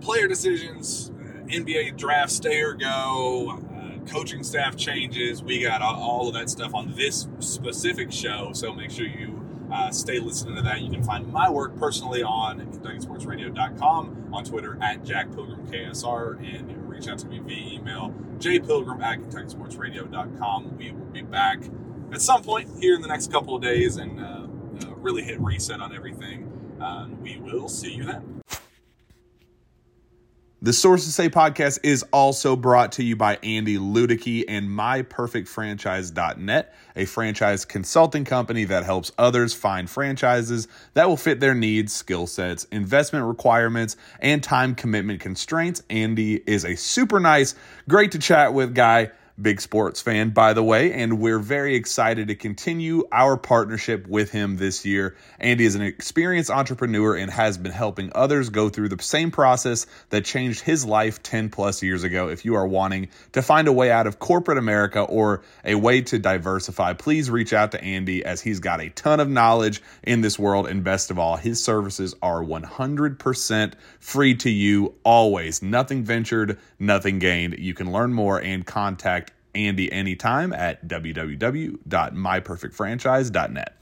player decisions, NBA draft stay or go, uh, coaching staff changes. We got all of that stuff on this specific show. So make sure you uh, stay listening to that. You can find my work personally on KentuckySportsRadio.com, on Twitter at Jack Pilgrim KSR, and reach out to me via email, jpilgrim at KentuckySportsRadio.com. We will be back at some point here in the next couple of days and uh, uh, really hit reset on everything. Uh, we will see you then. The Sources Say podcast is also brought to you by Andy Ludicky and MyPerfectFranchise.net, a franchise consulting company that helps others find franchises that will fit their needs, skill sets, investment requirements, and time commitment constraints. Andy is a super nice, great to chat with guy big sports fan, by the way, and we're very excited to continue our partnership with him this year. Andy is an experienced entrepreneur and has been helping others go through the same process that changed his life 10 plus years ago. If you are wanting to find a way out of corporate America or a way to diversify, please reach out to Andy as he's got a ton of knowledge in this world. And best of all, his services are 100% free to you always. Nothing ventured, nothing gained. You can learn more and contact Andy anytime at www.myperfectfranchise.net.